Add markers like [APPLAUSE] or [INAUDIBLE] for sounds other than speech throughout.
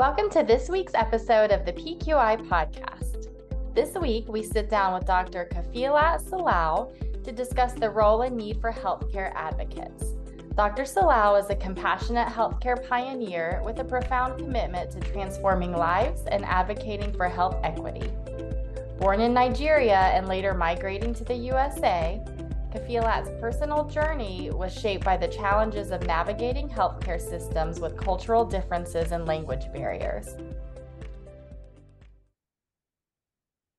Welcome to this week's episode of the PQI podcast. This week, we sit down with Dr. Kafilat Salawu to discuss the role and need for healthcare advocates. Dr. Salawu is a compassionate healthcare pioneer with a profound commitment to transforming lives and advocating for health equity. Born in Nigeria and later migrating to the USA, Kafilat's personal journey was shaped by the challenges of navigating healthcare systems with cultural differences and language barriers.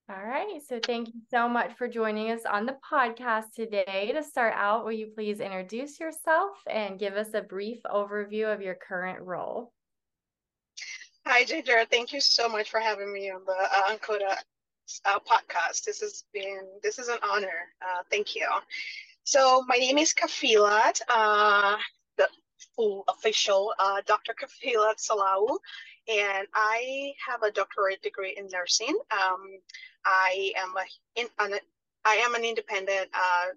All right, so thank you so much for joining us on the podcast today. To start out, will you please introduce yourself and give us a brief overview of your current role? Hi, Ginger. Thank you so much for having me on the uh, uh, podcast. This has been this is an honor. Uh, thank you. So my name is Kafilat, uh, the full official uh, Dr. Kafilat Salawu, and I have a doctorate degree in nursing. Um, I am a in, an, I am an independent uh,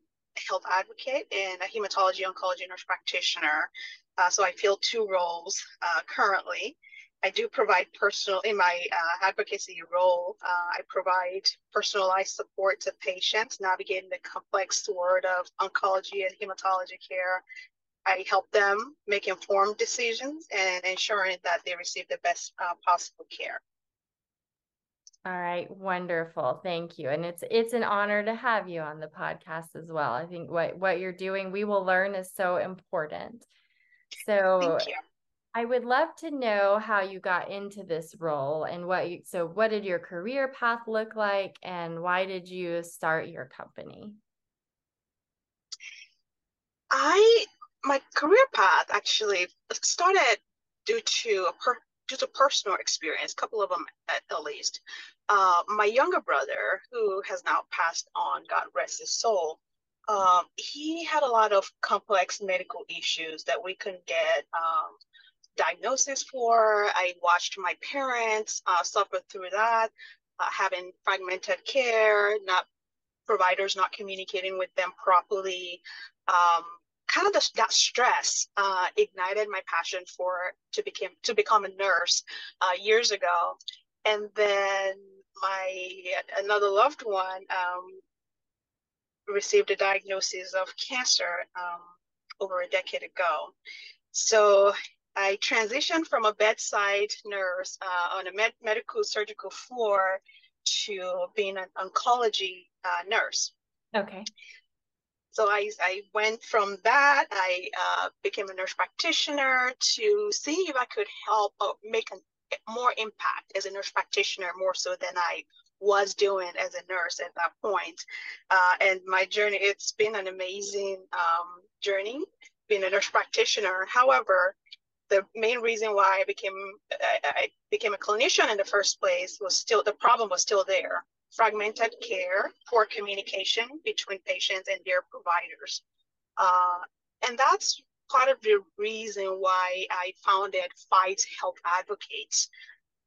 health advocate and a hematology oncology nurse practitioner. Uh, so I fill two roles currently. I do provide personal, in my uh, advocacy role, uh, I provide personalized support to patients navigating the complex world of oncology and hematology care. I help them make informed decisions and ensuring that they receive the best uh, possible care. All right, wonderful. Thank you. And it's it's an honor to have you on the podcast as well. I think what what you're doing, we will learn is so important. So I would love to know how you got into this role and what you, so what did your career path look like and why did you start your company? I my career path actually started due to a per, due to personal experience, a couple of them at, least. Uh, my younger brother, who has now passed on, God rest his soul, um, he had a lot of complex medical issues that we couldn't get um, diagnosis for. I watched my parents uh, suffer through that, uh, having fragmented care, not providers not communicating with them properly. Um, kind of the, that stress uh, ignited my passion for to become to become a nurse uh, years ago, and then my another loved one um, received a diagnosis of cancer um, over a decade ago. So I transitioned from a bedside nurse uh, on a med- medical surgical floor to being an oncology uh, nurse. Okay. So I, I went from that, I uh, became a nurse practitioner to see if I could help uh, make a more impact as a nurse practitioner, more so than I was doing as a nurse at that point. Uh, and my journey, it's been an amazing um, journey being a nurse practitioner. However, the main reason why I became I, I, became a clinician in the first place was still the problem was still there. Fragmented care, poor communication between patients and their providers, uh, and that's part of the reason why I founded Fides Health Advocates,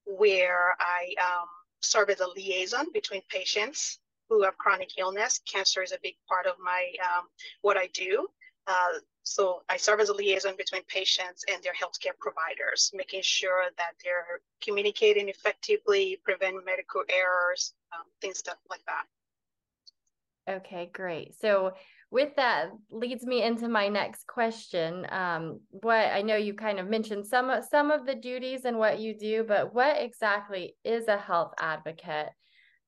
where I um, serve as a liaison between patients who have chronic illness. Cancer is a big part of my um, what I do. Uh, so I serve as a liaison between patients and their healthcare providers, making sure that they're communicating effectively, prevent medical errors, um, things stuff like that. Okay, great. So with that leads me into my next question. Um, what I know you kind of mentioned some some of the duties and what you do, but what exactly is a health advocate?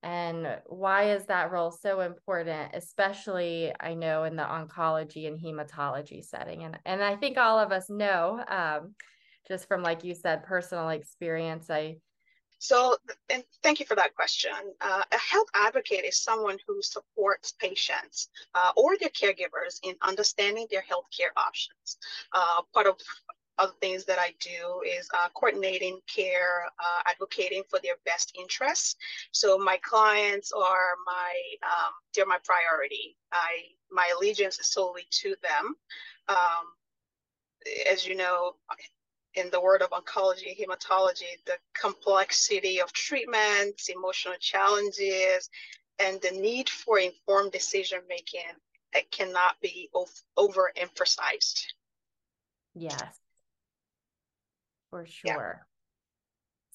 And why is that role so important especially i know in the oncology and hematology setting? And and i think all of us know um, just from like you said personal experience i so and thank you for that question. Uh, a health advocate is someone who supports patients uh, or their caregivers in understanding their healthcare options. Uh, part of other things that I do is uh, coordinating care, uh, advocating for their best interests. So my clients are my um, they're my priority. I my allegiance is solely to them. Um, as you know, in the world of oncology, hematology, the complexity of treatments, emotional challenges, and the need for informed decision making it cannot be overemphasized. Yes for sure.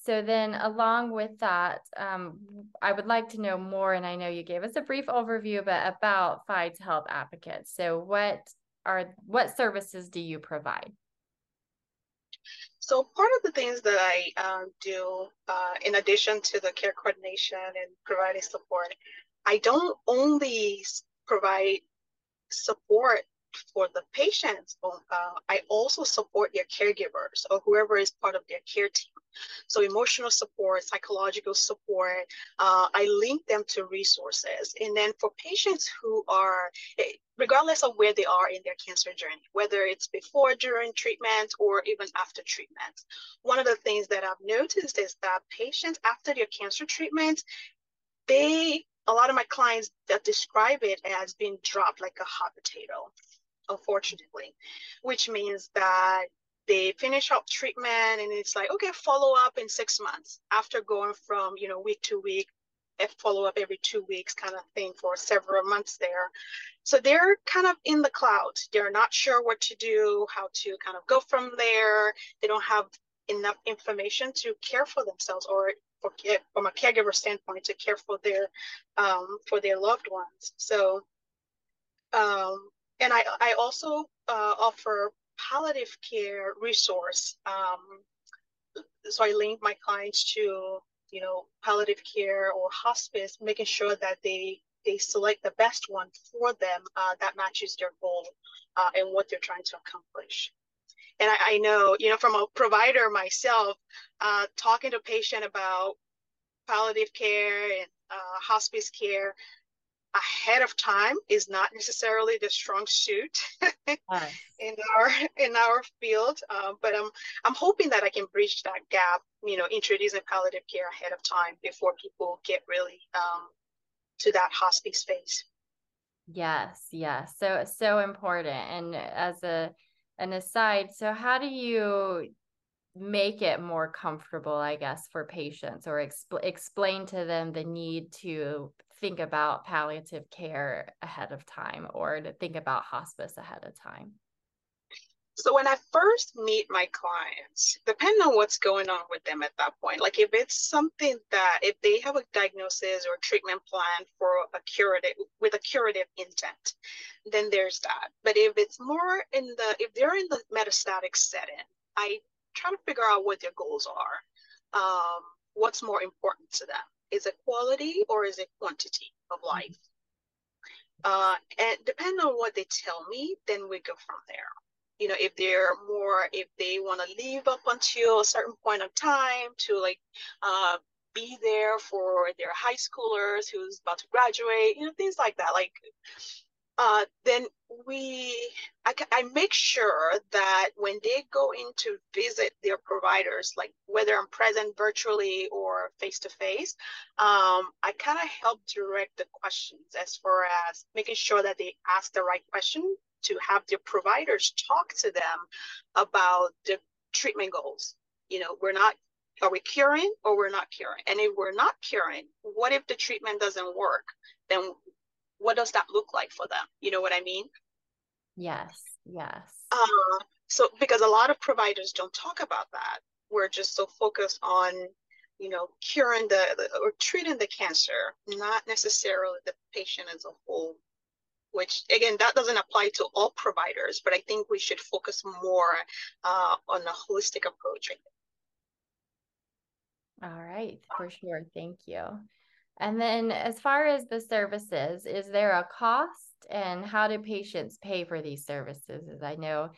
So then, along with that, um, I would like to know more. And I know you gave us a brief overview, but about FIDES Health Advocates. So, what are what services do you provide? So part of the things that I uh, do, uh, in addition to the care coordination and providing support, I don't only provide support for the patients, uh, I also support their caregivers or whoever is part of their care team. So emotional support, psychological support, uh, I link them to resources. And then for patients who are, eh, regardless of where they are in their cancer journey, whether it's before, during treatment, or even after treatment, one of the things that I've noticed is that patients after their cancer treatment, they a lot of my clients that describe it as being dropped like a hot potato unfortunately, which means that they finish up treatment and it's like, okay, follow up in six months after going from, you know, week to week, a follow up every two weeks kind of thing for several months there. So they're kind of in the cloud. They're not sure what to do, how to kind of go from there. They don't have enough information to care for themselves or for, from a caregiver standpoint to care for their um, for their loved ones. So um, and I, I also uh, offer palliative care resource. Um, so I link my clients to, you know, palliative care or hospice, making sure that they they select the best one for them uh, that matches their goal uh, and what they're trying to accomplish. And I, I know, you know, from a provider myself, uh, talking to a patient about palliative care and uh, hospice care, ahead of time is not necessarily the strong suit [LAUGHS] nice. in our in our field uh, but i'm i'm hoping that i can bridge that gap you know introducing palliative care ahead of time before people get really um, to that hospice phase yes yes. So so important. And as a an aside so how do you make it more comfortable i guess for patients or expl- explain to them the need to think about palliative care ahead of time or to think about hospice ahead of time? So when I first meet my clients, depending on what's going on with them at that point, like if it's something that if they have a diagnosis or treatment plan for a curative with a curative intent, then there's that. But if it's more in the if they're in the metastatic setting, I try to figure out what their goals are. Um, what's more important to them is it quality or is it quantity of mm-hmm. life? Uh, and depending on what they tell me, then we go from there. You know, if they're more, if they want to leave up until a certain point of time to like uh, be there for their high schoolers who's about to graduate, you know, things like that. Like uh, then we I, I make sure that when they go in to visit their providers like whether i'm present virtually or face to face i kind of help direct the questions as far as making sure that they ask the right question to have their providers talk to them about the treatment goals. You know we're not are we curing or we're not curing? And if we're not curing what if the treatment doesn't work? Then what does that look like for them? You know what I mean? Yes, yes. Uh, so because a lot of providers don't talk about that, we're just so focused on, you know, curing the, the or treating the cancer, not necessarily the patient as a whole. Which again, that doesn't apply to all providers, but I think we should focus more uh, on a holistic approach. All right, for sure. Thank you. And then, as far as the services, is there a cost and how do patients pay for these services? As I know,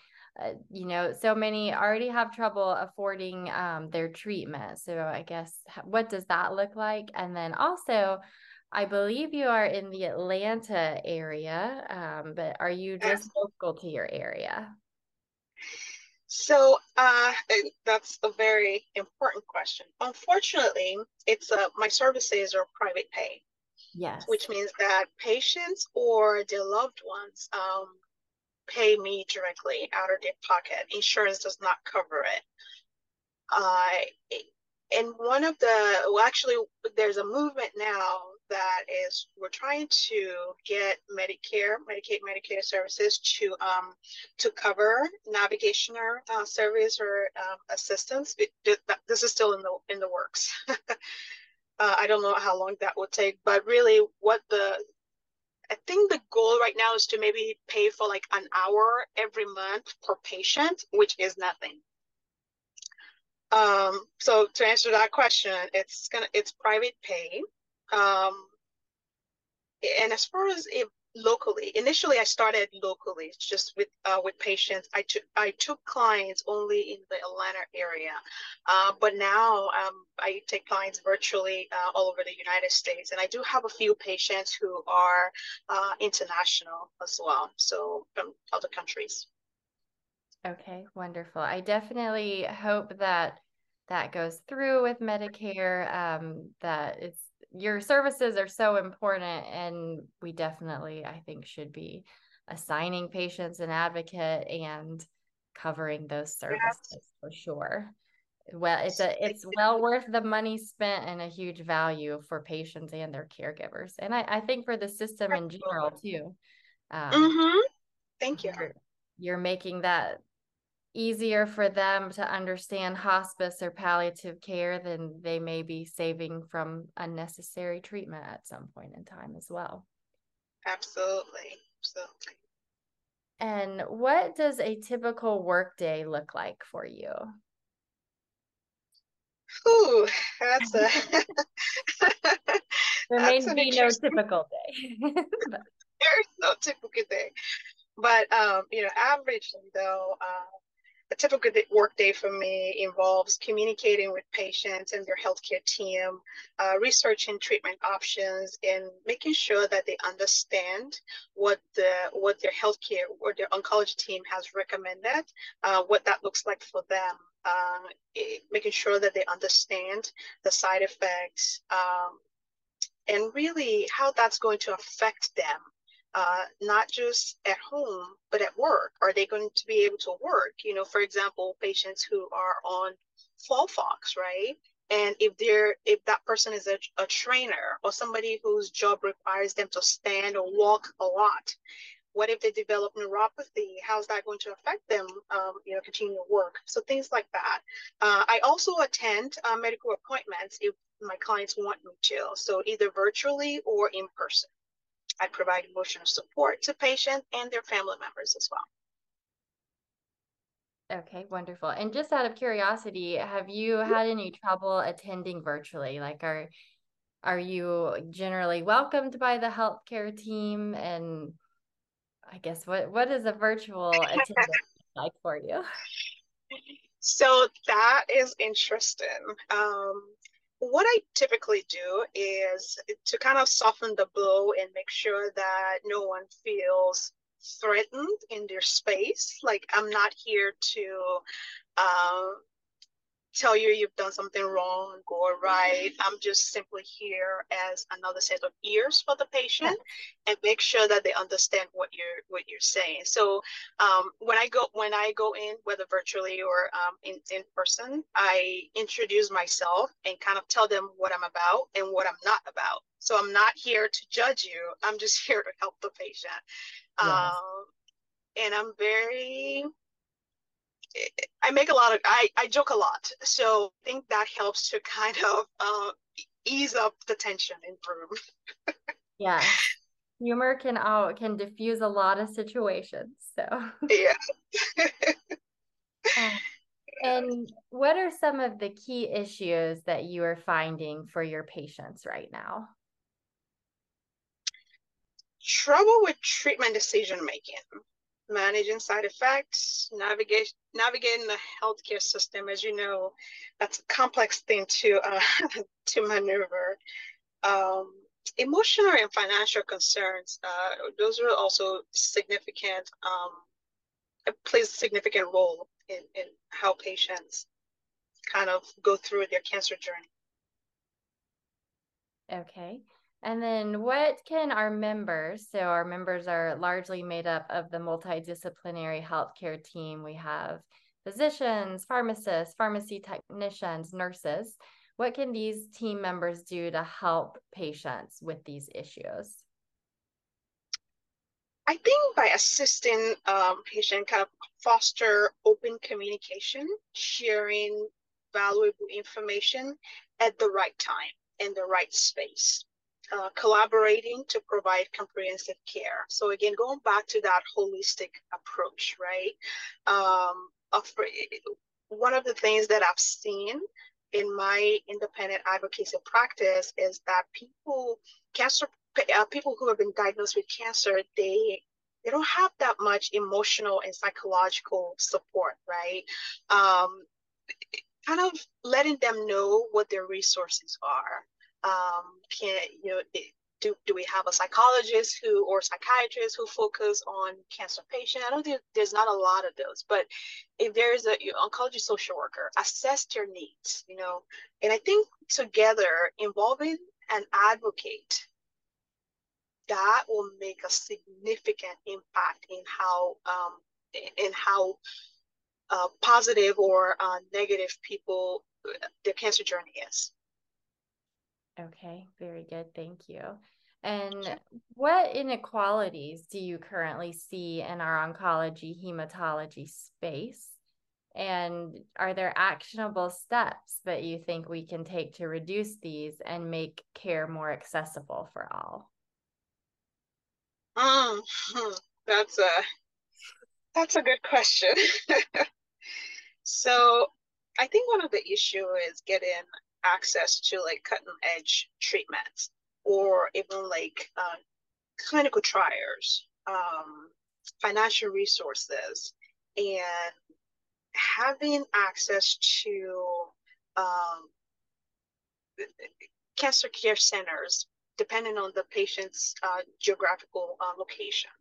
uh, you know, so many already have trouble affording um, their treatment. So, I guess what does that look like? And then also, I believe you are in the Atlanta area, um, but are you just local to your area? So uh, that's a very important question. Unfortunately, it's uh, my services are private pay. Yes. Which means that patients or their loved ones um, pay me directly out of their pocket. Insurance does not cover it. Uh, and one of the, well, actually, there's a movement now that is we're trying to get Medicare, Medicaid, Medicare services to um, to cover navigational uh, service or um, assistance. this is still in the in the works. [LAUGHS] uh, I don't know how long that will take, but really, what the I think the goal right now is to maybe pay for like an hour every month per patient, which is nothing. Um, so to answer that question, it's gonna it's private pay. Um, and as far as if locally, initially I started locally, just with uh, with patients. I took I took clients only in the Atlanta area, uh, but now um, I take clients virtually uh, all over the United States, and I do have a few patients who are uh, international as well, so from other countries. Okay, wonderful. I definitely hope that that goes through with Medicare. Um, that it's your services are so important, and we definitely, I think, should be assigning patients an advocate and covering those services yes. for sure. Well, it's a it's well worth the money spent and a huge value for patients and their caregivers, and I, I think for the system in general too. Um, mm-hmm. Thank you. You're, you're making that easier for them to understand hospice or palliative care, than they may be saving from unnecessary treatment at some point in time as well. Absolutely. Absolutely. And what does a typical workday look like for you? Ooh, that's a [LAUGHS] there may be no typical day. [LAUGHS] There's no typical day. But um, you know, averagely though, uh, a typical work day for me involves communicating with patients and their healthcare team, uh, researching treatment options, and making sure that they understand what the what their healthcare or their oncology team has recommended, uh, what that looks like for them. Uh, it, making sure that they understand the side effects um, and really how that's going to affect them uh, not just at home, but at work? Are they going to be able to work? You know, for example, patients who are on FOLFOX, right? And if they're if that person is a, a trainer or somebody whose job requires them to stand or walk a lot, what if they develop neuropathy? How's that going to affect them, um, you know, continue to work? So things like that. Uh, I also attend uh, medical appointments if my clients want me to, so either virtually or in person. I provide emotional support to patients and their family members as well. Okay, wonderful. And just out of curiosity, have you had any trouble attending virtually? Like are are you generally welcomed by the healthcare team? And I guess what what is a virtual attendance [LAUGHS] like for you? So that is interesting. Um, what I typically do is to kind of soften the blow and make sure that no one feels threatened in their space. Like I'm not here to um, tell you you've done something wrong or right. I'm just simply here as another set of ears for the patient and make sure that they understand what you're what you're saying. So um, when I go when I go in, whether virtually or um, in, in person, I introduce myself and kind of tell them what I'm about and what I'm not about. So I'm not here to judge you. I'm just [LAUGHS] here to help the patient. Yes. Um, and I'm very I make a lot of I, I joke a lot. So I think that helps to kind of uh, ease up the tension in the room. yeah. [LAUGHS] Humor can all can diffuse a lot of situations. So yeah. [LAUGHS] um, and what are some of the key issues that you are finding for your patients right now? Trouble with treatment decision making managing side effects, navigate, navigating the healthcare system. As you know, that's a complex thing to uh, [LAUGHS] to maneuver. Um, emotional and financial concerns, uh, those are also significant, um, it plays a significant role in, in how patients kind of go through their cancer journey. Okay. And then what can our members, so our members are largely made up of the multidisciplinary healthcare team. We have physicians, pharmacists, pharmacy technicians, nurses. What can these team members do to help patients with these issues? I think by assisting um, patient kind of foster open communication, sharing valuable information at the right time in the right space. Uh, collaborating to provide comprehensive care. So again, going back to that holistic approach, right? Um, one of the things that I've seen in my independent advocacy practice is that people, cancer, uh, people who have been diagnosed with cancer, they they don't have that much emotional and psychological support, right? Um, kind of letting them know what their resources are um, can you know do, do we have a psychologist who or psychiatrist who focus on cancer patient i know there, there's not a lot of those but if there's a you oncology social worker assess their needs you know? And i think together involving an advocate that will make a significant impact in how um, in how uh, positive or uh, negative people their cancer journey is Okay, very good. Thank you. And what inequalities do you currently see in our oncology hematology space? And are there actionable steps that you think we can take to reduce these and make care more accessible for all? Um, that's a that's a good question. [LAUGHS] so I think one of the issue is getting access to like cutting edge treatments or even like uh, clinical trials, um, financial resources, and having access to um, cancer care centers depending on the patient's uh, geographical uh, location.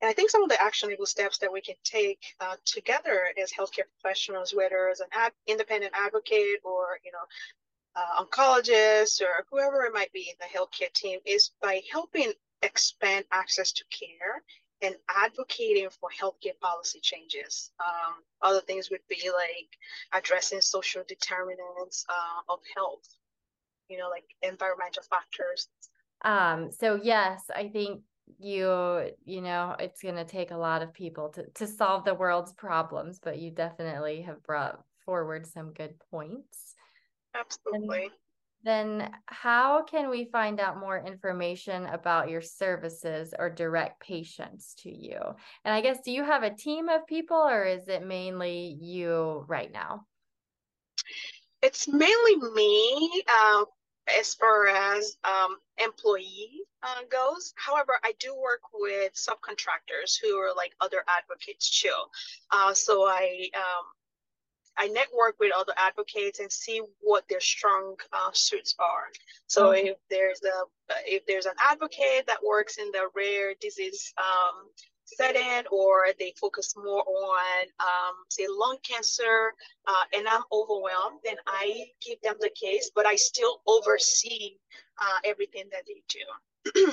And I think some of the actionable steps that we can take uh, together as healthcare professionals, whether as an ad- independent advocate or you know, uh, oncologist or whoever it might be in the healthcare team, is by helping expand access to care and advocating for healthcare policy changes. Um, other things would be like addressing social determinants uh, of health, you know, like environmental factors. Um, so yes, I think you you know it's going to take a lot of people to to solve the world's problems but you definitely have brought forward some good points. Absolutely. and then how can we find out more information about your services or direct patients to you? And i guess do you have a team of people or is it mainly you right now? It's mainly me uh, as far as um, employee uh, goes. However, I do work with subcontractors who are like other advocates too. Uh, so I um, I network with other advocates and see what their strong uh, suits are. So if there's a if there's an advocate that works in the rare disease um, setting or they focus more on um, say lung cancer uh, and i'm overwhelmed then i give them the case but i still oversee uh, everything that they do.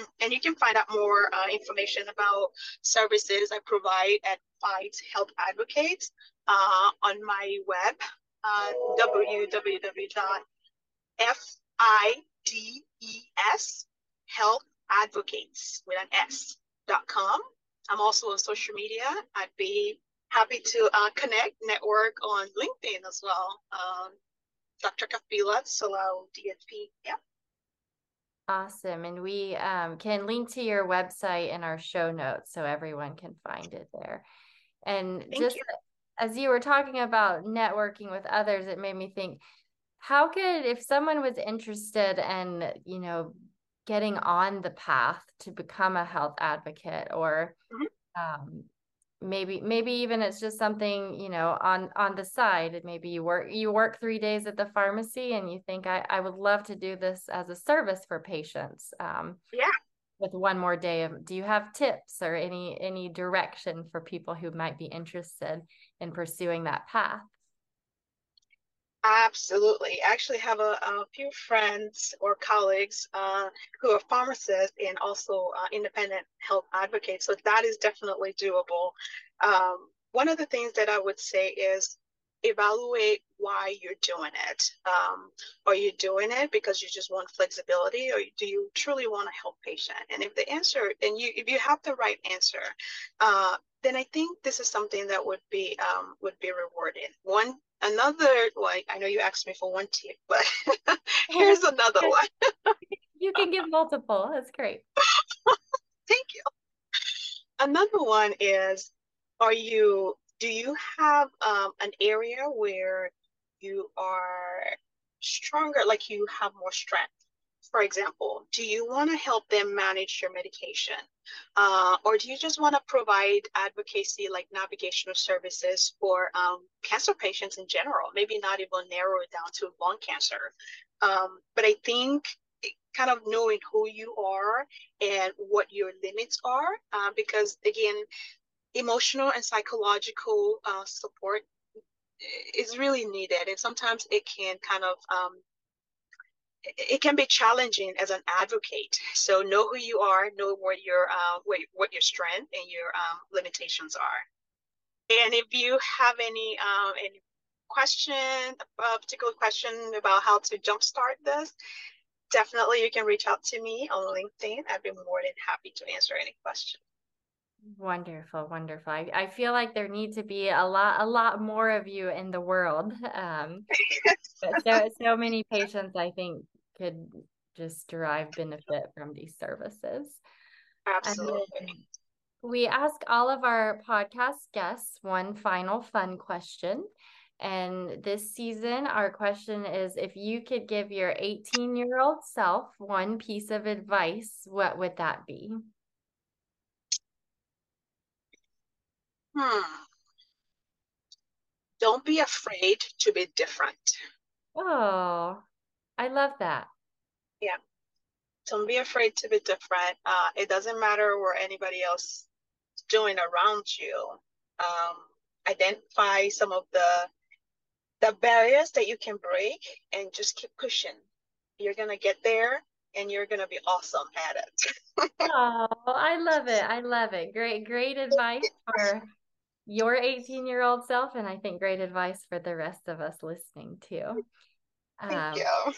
[CLEARS THROAT] And you can find out more uh, information about services i provide at Fides health advocates uh, on my web uh, www.fides health advocates with an s dot com I'm also on social media. I'd be happy to uh, connect, network on LinkedIn as well. Um, Dr. Kafilat Salawu DNP. Yeah. Awesome. And we um, can link to your website in our show notes so everyone can find it there. And Thank just you. as you were talking about networking with others, it made me think how could, if someone was interested in, you know, getting on the path to become a health advocate or mm-hmm. um, maybe maybe even it's just something you know on on the side. Maybe you work you work three days at the pharmacy and you think i, I would love to do this as a service for patients um, yeah. with one more day of do you have tips or any any direction for people who might be interested in pursuing that path Absolutely. I actually have a, a few friends or colleagues uh, who are pharmacists and also uh, independent health advocates. So that is definitely doable. Um, one of the things that I would say is evaluate why you're doing it. Um, are you doing it because you just want flexibility, or do you truly want to help patient? And if the answer, and you, if you have the right answer, uh, then I think this is something that would be um, would be rewarding. One another, like I know you asked me for one tip, but [LAUGHS] here's another one. you can give multiple. That's great. [LAUGHS] Thank you. Another one is, are you do you have um, an area where you are stronger, like you have more strength? For example, do you want to help them manage your medication? Uh, or do you just want to provide advocacy like navigational services for um, cancer patients in general? Maybe not even narrow it down to lung cancer. Um, but I think kind of knowing who you are and what your limits are, uh, because again, emotional and psychological uh, support is really needed and sometimes it can kind of um, it can be challenging as an advocate so know who you are know what your uh, what, what your strength and your um, limitations are and if you have any um, any question a particular question about how to jumpstart this definitely you can reach out to me on linkedin i'd be more than happy to answer any question Wonderful, wonderful. I, I feel like there need to be a lot, a lot more of you in the world. Um, [LAUGHS] so, so many patients, I think, could just derive benefit from these services. Absolutely. we ask all of our podcast guests one final fun question. And this season, our question is if you could give your 18 year old self one piece of advice, what would that be? Hmm. Don't be afraid to be different. Oh, I love that. Yeah. Don't be afraid to be different. Uh, it doesn't matter what anybody else is doing around you. Um, identify some of the the barriers that you can break and just keep pushing. You're gonna get there and you're gonna be awesome at it. [LAUGHS] oh, I love it. I love it. Great, great advice for your 18 year old self and i think great advice for the rest of us listening too thank um, you.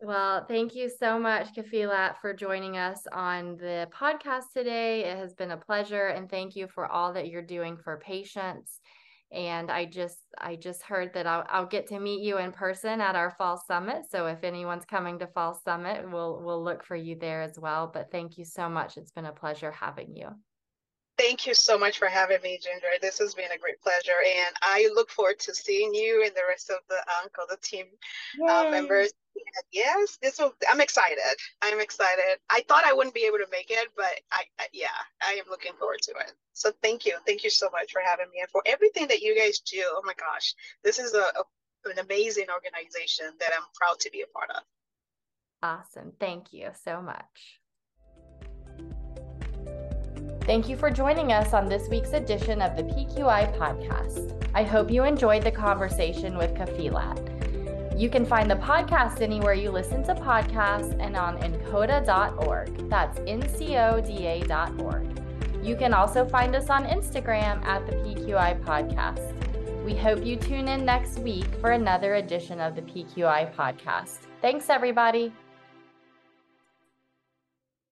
well thank you so much kafilat for joining us on the podcast today. It has been a pleasure and thank you for all that you're doing for patients. And i just i just heard that I'll, I'll get to meet you in person at our fall summit. So if anyone's coming to fall summit we'll we'll look for you there as well. But thank you so much. It's been a pleasure having you Thank you so much for having me, Ginger. This has been a great pleasure, and I look forward to seeing you and the rest of the NCODA team uh, members. Yes, this will. I'm excited. I'm excited. I thought I wouldn't be able to make it, but I, I yeah, I am looking forward to it. So thank you, thank you so much for having me and for everything that you guys do. Oh my gosh, this is a, a an amazing organization that I'm proud to be a part of. Awesome. Thank you so much. Thank you for joining us on this week's edition of the PQI podcast. I hope you enjoyed the conversation with Kafilat. You can find the podcast anywhere you listen to podcasts and on ncoda.org. That's ncoda.org. You can also find us on Instagram at the PQI podcast. We hope you tune in next week for another edition of the PQI podcast. Thanks, everybody.